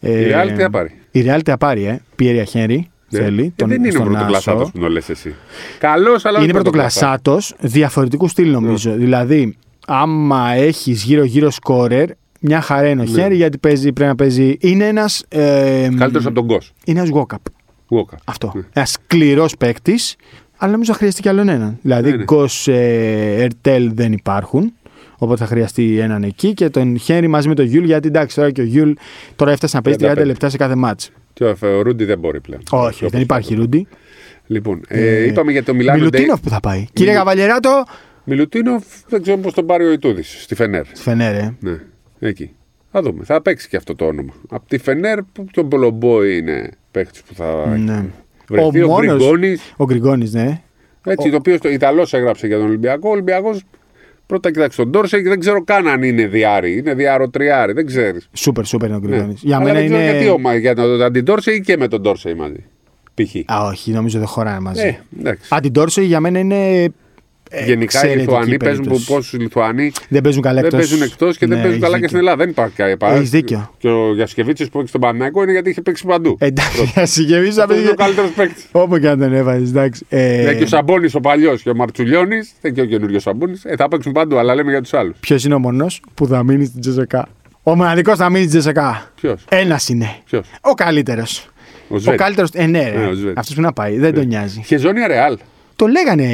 Η Real τι θα πάρει; Η Real τι θα πάρει, ε. Πιέρια Χέρι. Ναι. Θέλει. Ε, τον- δεν είναι ο στον πρωτοκλασσάτος Άσο. που το λες εσύ. Καλός, αλλά όχι Είναι πρωτοκλασσάτος διαφορετικού στυλ Ναι. νομίζω. Δηλαδή, άμα έχεις γύρω-γύρω σκόρερ, μια χαρά είναι ο Ναι. Χέρι γιατί παίζει, πρέπει να παίζει. Είναι ένας. Ε, Καλύτερος από τον Γκος. είναι ένας Walkup. Walker. Αυτό. Ναι. Ένας σκληρός παίκτης, αλλά νομίζω θα χρειαστεί κι άλλον έναν. Δηλαδή, Ναι, ναι. Γκος, ε, Ερτέλ δεν υπάρχουν. Οπότε θα χρειαστεί έναν εκεί και τον Χέρι μαζί με τον Γιούλ. Γιατί εντάξει, τώρα και ο Γιούλ τώρα έφτασε να παίζει 30 35. λεπτά σε κάθε μάτς. Και ο ο Ρούντι δεν μπορεί πλέον. Όχι, Όπως δεν υπάρχει πάντα. Ρούντι. Λοιπόν, ε, είπαμε για το Μιλάνο. Μιλουτίνοφ που θα πάει. Κύριε Καβαλιεράτο, Μιλουτίνοφ δεν ξέρω πώς τον πάρει ο Ιτούδης στη Φενέρ. στη Φενέρε. Ναι, εκεί. Θα δούμε. Θα παίξει και αυτό το όνομα. Από τη Φενέρ που και ο Μπολομπό είναι παίχτη που θα Ναι. βρεθεί. Ο, μόνος- Γκριγκόνης. Ο Γκριγκόνης, ναι. Έτσι, το οποίο ο Ιταλός έγραψε για τον Ολυμπιακό. Ο Ολυμπιακός πρώτα κοιτάξει τον Ντόρσε και δεν ξέρω καν αν είναι διάρρη. Είναι διάρο τριάρη, δεν ξέρεις. Σούπερ, σούπερ είναι ο Γκριγκόνη. Ναι. Για Αλλά μένα δεν ξέρω είναι. γιατί ο, για τον αντιντόρσε ή και με τον Ντόρσε μαζί. Π.χ. Α, όχι, νομίζω δεν χωράνε μαζί. Ε, εντάξει. Αντιντόρσο για μένα είναι. Ε, Γενικά οι εξαιρετική Λιθουανοί παίζουν περίπτωση. πόσους Λιθουανοί Δεν παίζουν καλά δεν εκτός. παίζουν εκτός και δεν Ναι, παίζουν καλά έχεις και στην δίκιο. Ελλάδα. Δεν υπάρχει κανένα Έχεις δίκιο. Και ο Γιασκεβίτσιος που έχει στον Παναγιώτο είναι γιατί είχε παίξει παντού. Εντάξει, για συγκεκριμένου θα Αυτό είναι ο παίζει. καλύτερος παίκτης. Όπου και αν τον έβαζες, εντάξει. Ε, Ναι, και ο Σαμπόνι ο παλιός και ο Μαρτσουλιώνης, δεν και ο καινούριο Σαμπόνι, ε, θα παίξουν παντού, αλλά λέμε για τους άλλους. Ποιος είναι ο μόνο που θα μείνει στην Τζεσεκά; Ο μοναδικός θα μείνει στην Τζεσεκά. Ποιος, Ένας είναι. ποιος; Ο καλύτερος. Ο Ο Σβέτ. καλύτερος. Ε, ναι, Ναι, ο Σβέτ. αυτός που να πάει. Δεν τον νοιάζει. Χεζόνια Ρεάλ. Το λέγανε.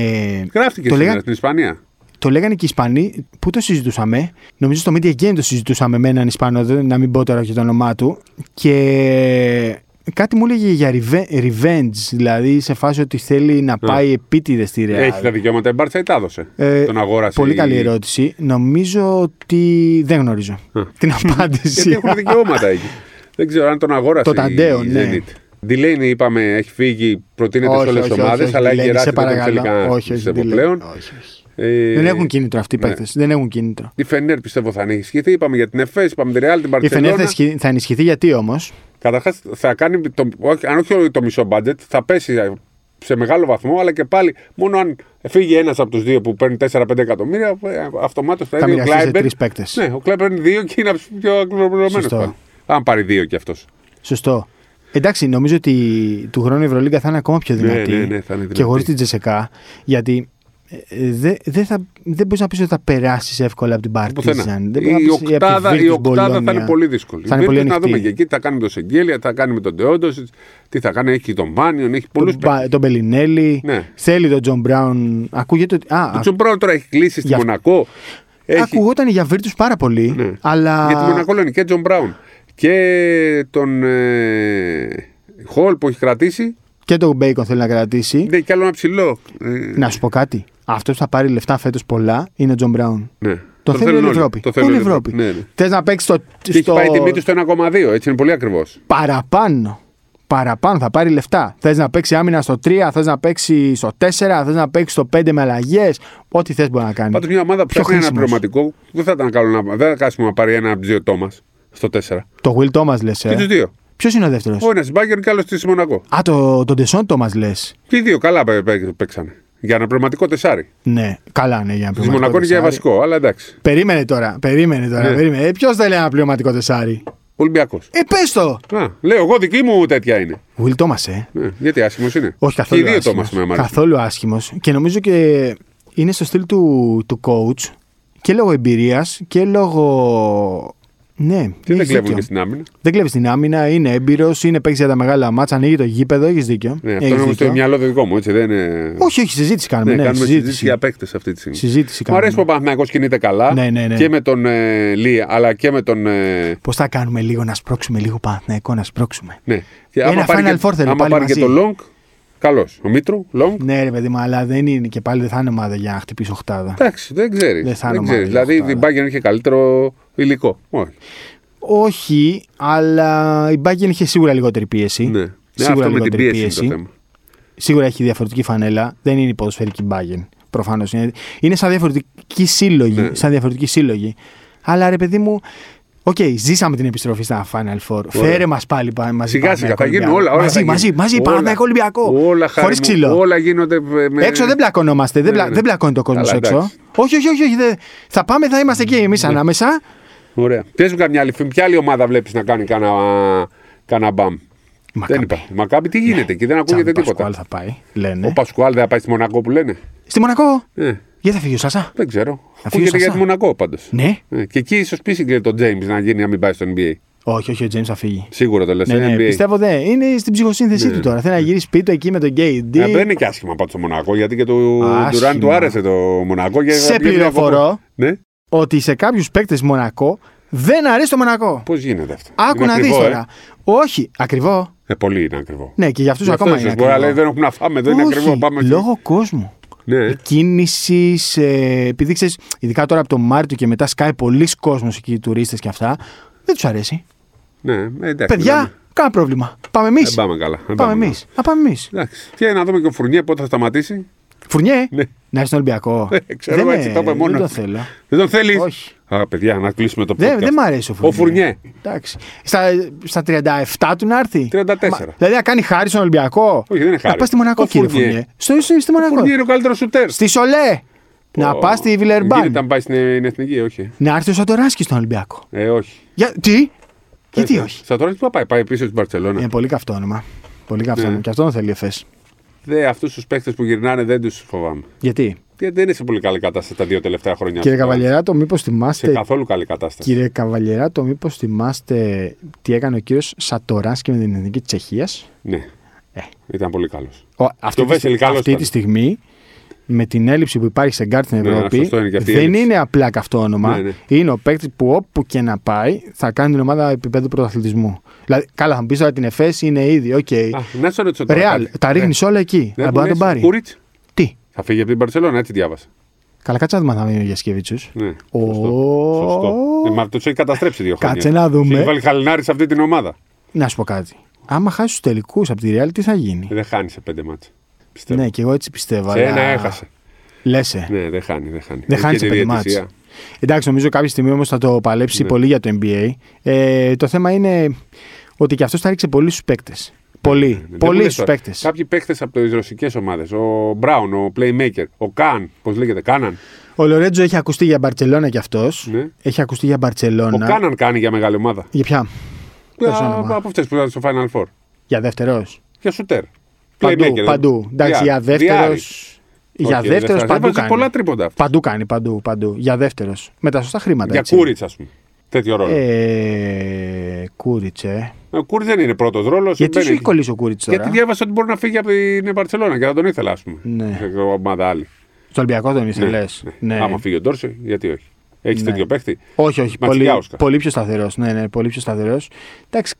Γράφτηκε το, σήμερα λέγανε στην Ισπανία. το λέγανε και οι Ισπανοί. Πού το συζητούσαμε; Νομίζω στο Media Game το συζητούσαμε με έναν Ισπανό. δεν- Να μην πω τώρα και το όνομά του. Και κάτι μου έλεγε για reve- revenge. Δηλαδή σε φάση ότι θέλει να πάει επίτηδες στη Real. Έχει τα δικαιώματα η Μπάρτσα ή τα έδωσε. Ε, Τον αγόρασε. Πολύ η- καλή ερώτηση. Νομίζω ότι δεν γνωρίζω Α. την απάντηση. Γιατί έχουν δικαιώματα εκεί. Δεν ξέρω αν τον αγόρασε. Το Ταντέο, η ναι. Zenit. Ντιλέινι, είπαμε, έχει φύγει, προτείνεται σε Όχι, όλες τις όχι, ομάδες, όχι, όχι, αλλά έχει Delaney, γεράσει σε δεν τον παρακαλώ. θέλει κανένα. Όχι, όχι, πιστεύω Delaney. πλέον. Όχι, όχι. Ε, Δεν έχουν κίνητρο αυτοί οι ναι. παίκτες. Δεν έχουν κίνητρο. Η Φενέρ πιστεύω θα ενισχυθεί. Είπαμε για την ΕΦΕΣ, είπαμε τη Ρεάλ, την Η Φενέρ θα, Μπαρσελόνα. ισχυ- θα ενισχυθεί γιατί όμως; Καταρχάς θα κάνει, το, όχι, αν όχι το μισό μπάτζετ, θα πέσει σε μεγάλο βαθμό, αλλά και πάλι μόνο αν φύγει ένας από τους δύο που παίρνει 4-5 εκατομμύρια, ε, αυτομάτως θα, Θα είναι ο μοιραστεί σε Κλάιμπερν. τρεις παίκτες. Ναι, ο Κλάιμπερν είναι δύο και είναι από τους πιο Σωστό. ακριβοπληρωμένους. Αν πάρει δύο κι αυτός. Σωστό. Εντάξει, νομίζω ότι του χρόνου η Ευρωλίγκα θα είναι ακόμα πιο Ναι, δυνατή. ναι, ναι, θα είναι Και δυνατή. χωρίς την Τσεσεκά. Γιατί ε, δεν δε θα- δεν μπορείς να πεις ότι θα περάσεις εύκολα από την Πουθενά. Παρτίζαν. Δεν μπορείς να Η πεις η οκτάδα, η Virtus οκτάδα θα Bologna. είναι πολύ δύσκολη. Θα είναι Η πολύ Virtus να ανοιχτή. δούμε και εκεί τι θα κάνει με τον Σεγγέλια, τι θα κάνει με τον Ντεόντο, τι θα κάνει. Έχει τον Βάνιον, έχει πολλούς Τον, Μπα- τον Μπελινέλη. Ναι. Θέλει τον Τζον Μπράουν. Ακούγεται ότι. Α, Ο Τζον Μπράουν τώρα έχει κλείσει στη Για- Μονακό. Έχει... Ακούγονταν για Virtus πάρα πολύ. Ναι. Αλλά. Γιατί Μονακό λένε και Τζον Μπράουν. Και τον ε... Χολ που έχει κρατήσει. Και τον Μπέικον θέλει να κρατήσει. Ναι, και άλλο ένα ψηλό. Ε, Να σου πω κάτι. Αυτός που θα πάρει λεφτά φέτος πολλά είναι ο Τζον Μπράουν. ναι. Το Τον θέλει θέλουν όλη η όλοι. Ευρώπη. Το θέλει Όλη η όλη η Ευρώπη. Ναι, ναι. Θες να παίξεις στο. Και έχει στο- πάει η τιμή του στο 1,2. Έτσι είναι πολύ ακριβώς. παραπάνω. Παραπάνω θα πάρει λεφτά. Θες να παίξει άμυνα στο 3, θες να παίξει στο 4, θες να παίξει στο 5 με αλλαγές. Ό,τι θες μπορεί να κάνει. Πάντως μια ομάδα που Πιο ψάχνει ένα χρήσιμος. πληρωματικό δεν θα ήταν καλό να. Δεν θα κάσουμε να πάρει ένα από του δύο Τόμα στο 4. Το Will Thomas λες. Και του Ε. δύο. Ποιος είναι ο δεύτερος; Ο ένα Μπάγκερ και άλλος στη Μονακό. Α, το, τον Ντεσόν Thomas λες. Και οι δύο καλά πέ- πέ- παίξανε. Για ένα πνευματικό τεσάρι. Ναι, καλά ναι για να Στη Μονακό είναι για βασικό, αλλά εντάξει. Περίμενε τώρα, περίμενε τώρα. Ναι. Περίμενε. Ε, Ποιος θέλει ένα πληρωματικό τεσάρι; Ολυμπιακός. Ε, πες το! Α, λέω εγώ δική μου τέτοια είναι. Will Thomas, ε; Ναι, γιατί άσχημος είναι. Όχι Και καθόλου οι δύο άσχημος. Τόμα με αμάρι. Καθόλου άσχημος. Και νομίζω και είναι στο στυλ του, του coach και λόγω εμπειρίας και λόγω. Ναι, Και δεν έχεις κλέβουν δίκιο. και στην άμυνα; Δεν κλέβεις την άμυνα, είναι έμπειρος, είναι παίξεις για τα μεγάλα μάτσα, ανοίγει το γήπεδο, έχεις δίκιο. Ναι, Έχεις αυτό είναι όμω δίκιο. το μυαλό το δικό μου, έτσι δεν είναι. Όχι, όχι, συζήτηση κάνουμε. Ναι, Ναι, κάνουμε συζήτηση. συζήτηση για παίκτες αυτή τη στιγμή. Συζήτηση Μου αρέσει που κάνουμε. ο Παναθηναϊκός κινείται καλά Ναι, ναι, ναι. και με τον ε, Λί, αλλά και με τον. Ε, Πώς θα κάνουμε λίγο να σπρώξουμε λίγο Παναθηναϊκό, να σπρώξουμε. ναι. Και Ένα άμα πάρει Final και, Four θέλει άμα πάλι πάρει και μαζί. τον Λόγκ, καλώς. Ο Μήτρου, Λόγκ. Ναι, ρε παιδί μου, αλλά δεν είναι και πάλι δεν θα είναι ομάδα για να χτυπήσει οχτάδα. Εντάξει, δεν ξέρεις. Δεν θα Δεν είναι ξέρεις. ομάδα Δηλαδή για η Bayern είχε καλύτερο υλικό. Όχι. Όχι, αλλά η Bayern είχε σίγουρα λιγότερη πίεση. Ναι. Ναι, Σίγουρα αυτό με την λιγότερη πίεση είναι το θέμα. Σίγουρα έχει διαφορετική φανέλα. Δεν είναι η ποδοσφαιρική Bayern. Προφανώς είναι. Είναι σαν διαφορετικοί σύλλογοι. Ναι. Σαν διαφορετικοί σύλλογοι. Αλλά ρε παιδί μου, Οκ, ζήσαμε την επιστροφή στα Final Four. Φέρε μας πάλι πά- μαζί. Σιγά σιγά Παναθηναϊκό θα γίνουν Ολυμπιακό. όλα. όλα μαζί, θα γίνουν. μαζί, μαζί. Όλα. Παναθηναϊκό Ολυμπιακό. Όλα χάρη Χωρίς μου, ξύλο. Όλα γίνονται. με- με- Έξω δεν πλακωνόμαστε. Δεν, Ναι, πλα... ναι. δεν πλακώνει το κόσμο Καλά, έξω. εντάξει. Όχι, όχι, όχι. όχι δεν- Θα πάμε, θα είμαστε εκεί εμείς ανάμεσα. Ωραία. Πες μου καμιά άλλη, ποια άλλη ομάδα βλέπεις να κάνει κάνα, κάνα μπαμ; Δεν Μακάμπι. υπάρχει. Μακάμπι τι γίνεται εκεί, δεν ακούγεται Τσάμπι τίποτα. Πασκουάλ θα πάει, λένε. Ο Πασκουάλ δεν θα πάει στη Μονακό που λένε. Στη Μονακό; Ε, Γιατί θα φύγει ο Σάσα; δεν ξέρω. φύγει ο Ακούγεται για Σασά. τη Μονακό πάντως. Ναι. Και εκεί ίσως πείσει και τον Τζέιμς να γίνει να μην πάει στο NBA. Όχι, όχι, ο Τζέιμς θα φύγει. Σίγουρα το λες. Ναι, ναι, NBA. πιστεύω δεν. Είναι στην ψυχοσύνθεσή Ναι. του τώρα. Θέλει να γυρίσει σπίτι του εκεί με τον KD. Ε, δεν είναι και άσχημα πάντως το Μονακό γιατί και του Άσχημα. Ντουράν του άρεσε το Μονακό. Και Σε βλέπει πληροφορώ. από- Ναι. Ότι σε κάποιους παίκτες Μονακό δεν αρέσει το Μονακό. Πώς γίνεται αυτό; Άκου Είναι να δεις ακριβό, τώρα. Όχι, ακριβό. Ε. Ε, πολύ είναι ακριβό. Ναι, και για αυτούς Γι' αυτό ακόμα ίσως είναι μπορεί να λέει ακριβό. δεν έχουμε να φάμε, δεν είναι Όχι, ακριβό. Πάμε εκεί. λόγω κόσμου. Ναι. Κίνηση, ε, επειδή ξέρεις, ειδικά τώρα από τον Μάρτιο και μετά σκάει πολλοί κόσμος εκεί, οι τουρίστες και αυτά, δεν τους αρέσει. Ναι, ε, εντάξει. Παιδιά, λέμε. κάνα πρόβλημα. Πάμε εμείς. Δεν πάμε καλά. δεν Πάμε καλά. εμείς. Να πάμε εμείς. Εντάξει. Και να δούμε και ο Φουρνιέ πότε θα σταματήσει. Φουρνιέ, Ναι. να είσαι στον Ολυμπιακό. Ε, ξέρω, δεν, έτσι το είπε δεν μόνος το του. θέλω. Δεν τον θέλεις; Όχι. Α, παιδιά, να κλείσουμε το podcast. Δεν, δεν μ' αρέσει ο Φουρνιέ. Ο Φουρνιέ. Εντάξει. Στα, στα 37 του να έρθει; 34. Μα, δηλαδή να κάνει χάρη στον Ολυμπιακό; Όχι, δεν είναι χάρη. Να πας στη Μονακό, Ο κύριε Φουρνιέ. Φουρνιέ. Στο, στο, στη Ο Μονακό. Φουρνιέ είναι ο καλύτερος σουτέρς. Στη Σολέ. Να Ω, πας στη Γίνεται Βιλερμπάν. να πάει στην στην εθνική, όχι. Να έρθει ο Σατοράσκι στον Ολυμπιακό. Ε, όχι. Για, τι; Γιατί όχι; Σαν τώρα τι θα πάει, πάει πίσω στην Παρσελόνα. Είναι πολύ καυτό όνομα. Πολύ καυτό Ναι. όνομα. Και αυτό δεν θέλει Εφές. Δε αυτούς τους παίχτε που γυρνάνε δεν τους φοβάμαι. Γιατί; Γιατί δεν είναι σε πολύ καλή κατάσταση τα δύο τελευταία χρόνια. Κύριε Αυτό. Καβαλιεράτο, μήπως Σε θυμάστε. καθόλου καλή κατάσταση. Κύριε Καβαλιεράτο, μήπως θυμάστε τι έκανε ο κύριος Σατοράσκι με την εθνική της Τσεχίας; Ναι. Ε. Ήταν πολύ καλός. Αυτή, ο τη, Βέσελ καλός αυτή ήταν. τη στιγμή, με την έλλειψη που υπάρχει σε γκαρντ στην Ναι, Ευρώπη, σωστό είναι και αυτή η δεν έλλειψη. είναι απλά καυτό όνομα. Ναι, ναι. Είναι ο παίκτης που όπου και να πάει θα κάνει την ομάδα επίπεδου πρωταθλητισμού. Δηλαδή, καλά, θα μου πεις τώρα την ΕΦΕΣ είναι ήδη, οκ. Α, να σε ρωτήσω τώρα. Ρεάλ, κάτι. τα ρίχνεις όλα εκεί. Δεν Αλλά μπορεί να τον πάρει. Κούριτς Τι; θα φύγει από την Παρσελόνα, έτσι διάβασα. Καλά, κάτσε να δούμε αν θα μείνει ο Γιασκεβίτσιου. Ναι. Ω. Σωστό. Σωστό. Ε, μα του έχει καταστρέψει δύο χρόνια. Κάτσε να δούμε. Έχει βάλει χαλινάρι σε αυτή την ομάδα. Να σου πω κάτι. Άμα χάσεις τους τελικούς από τη Ρεάλ, τι θα γίνει; Ε, Δεν χάνει σε πέντε μάτια. Πιστεύω. Ναι, και εγώ έτσι πιστεύω. σε ένα έχασε. Λέσαι. Ναι, δεν χάνει. Δεν χάνει. Δεν Έχει χάνει και σε τη πέντε διαιτησία. μάτς. Εντάξει, νομίζω κάποια στιγμή όμως θα το παλέψει Ναι. πολύ για το NBA. Ε, το θέμα είναι ότι και αυτός θα ρίξει πολύ στους παίκτες. Πολύ. Ναι, δεν Πολύ μου λες στου τώρα. παίκτες. Κάποιοι παίκτες από τις ρωσικές ομάδες. Ο Μπράουν, ο Playmaker, ο Καν, πώς λέγεται, Κάναν. Ο Λορέτζο έχει ακουστεί για Μπαρσελόνα κι αυτός. Ναι. Έχει ακουστεί για Ο Μπαρσελόνα. Κάναν κάνει για μεγάλη ομάδα. Για ποια; Ποιος Α, όνομα; Από αυτές που ήταν στο Final Four. Για δεύτερος. Για σουτέρ. Παντού. Playmaker, παντού. Εντάξει, για δεύτερο. Για Όχι, δεύτερος δεν παντού βάζει κάνει. πολλά τρίποντα. αυτό. Παντού κάνει, παντού, παντού. Για δεύτερος. Με τα σωστά χρήματα. Για έτσι. Κούριτς, ας πούμε. Τέτοιο ρόλο. Ε, Κούριτσε. Ο Κούριτς δεν είναι πρώτος ρόλος. Γιατί σου έχει κολλήσει ο Κούριτσε τώρα; Γιατί διάβασα ότι μπορεί να φύγει από την Μπαρσελόνα και θα τον ήθελα, ας πούμε. Ναι. Σε ομάδα άλλη. Στο Ολυμπιακό τον ήθελες. Ναι. Άμα φύγει ο Ντόρσε, γιατί όχι. Έχεις Ναι. τέτοιο παίχτη. Όχι, όχι. Πολύ, Ματσιάουσκα. πολύ πιο σταθερός. Ναι, ναι, πολύ πιο σταθερός. Εντάξει.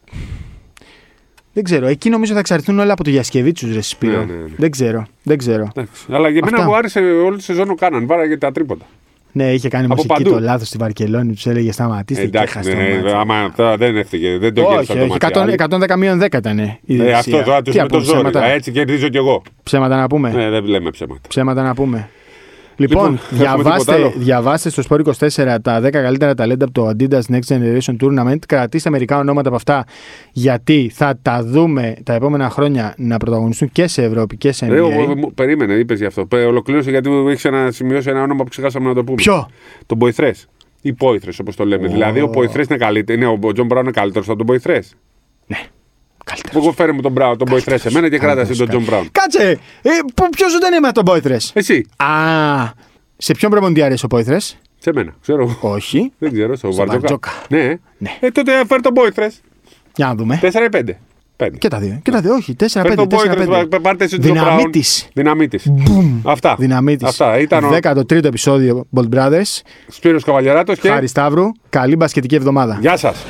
Δεν ξέρω. Εκεί νομίζω θα εξαρτηθούν όλα από το Γιασκεβίτσου, ρε Σπύρο. Ναι, ναι, ναι. Δεν ξέρω. Δεν ξέρω. Εντάξει. Αλλά για μένα Αυτά. μου άρεσε όλη τη σεζόν ο Κάναν. Βάραγε τα τρίποντα. Ναι, είχε κάνει Από μουσική παντού. το λάθος στη Βαρκελόνη. Τους έλεγε σταματήστε και Εντάξει, έχασε το ναι, μάτς. άμα τώρα δεν έφυγε. Δεν το γύρισα Όχι, το όχι. μάτι. 100, 110 μείον 10 ήταν. η Ε, διαιτησία. αυτό τώρα του Τι με να το πούμε, ζόρι. ψέματα. Α, Έτσι κερδίζω κι εγώ. Ψέματα να πούμε. Ναι, δεν λέμε ψέματα. Ψέματα να πούμε. Λοιπόν, Λοιπόν, έχουμε τίποτα διαβάστε, άλλο; διαβάστε στο Sport 24 τα 10 καλύτερα ταλέντα από το Adidas Next Generation Tournament. Κρατήστε μερικά ονόματα από αυτά, γιατί θα τα δούμε τα επόμενα χρόνια να πρωταγωνιστούν και σε Ευρώπη και σε Ρε, ο- NBA. μου- περίμενε, είπες γι' αυτό. Πε- Ολοκλήρωσε γιατί μου έχεις ένα σημειώσει ένα όνομα που ξεχάσαμε να το πούμε. Ποιο; Τον Μποϊθρέ. Ή Πόηθρε, όπως το λέμε. Δηλαδή, ο Ποηθρέ είναι καλύτερο. Είναι, ο Τζον Μπράουν είναι καλύτερος από τον Μποϊθρέ. Ναι, καλύτερος. Εγώ φέρε μου τον Μπράουν, τον Μποϊθρέ σε μένα και κράτασε τον Τζον Μπράουν. Κάτσε! Ε, Ποιος δεν είναι με τον Πόηθρε. Εσύ, Α, σε ποιον προπονητή αρέσει ο Πόηθρε. σε μένα, ξέρω. εγώ. Όχι. Δεν ξέρω, στο Στο Βαρτζόκα. Βαρτζόκα. Ναι. Ναι. Ε, τότε φέρε τον Μποϊθρέ. Για να δούμε. 4 ή 5. 5. Και τα δύο. Και τα δύο, όχι. 4-5. Φέρε τον Μποϊθρέ, πάρτε εσύ τον Μπράουν. Δυναμίτης. Δυναμίτης. Αυτά. Δυναμίτης. Αυτά. Ήταν ο 13ο επεισόδιο Bolt Brothers. Σπύρος Καβαλιαράτος και. Χάρη Σταύρου. Καλή μπασκετική εβδομάδα. Γεια σας.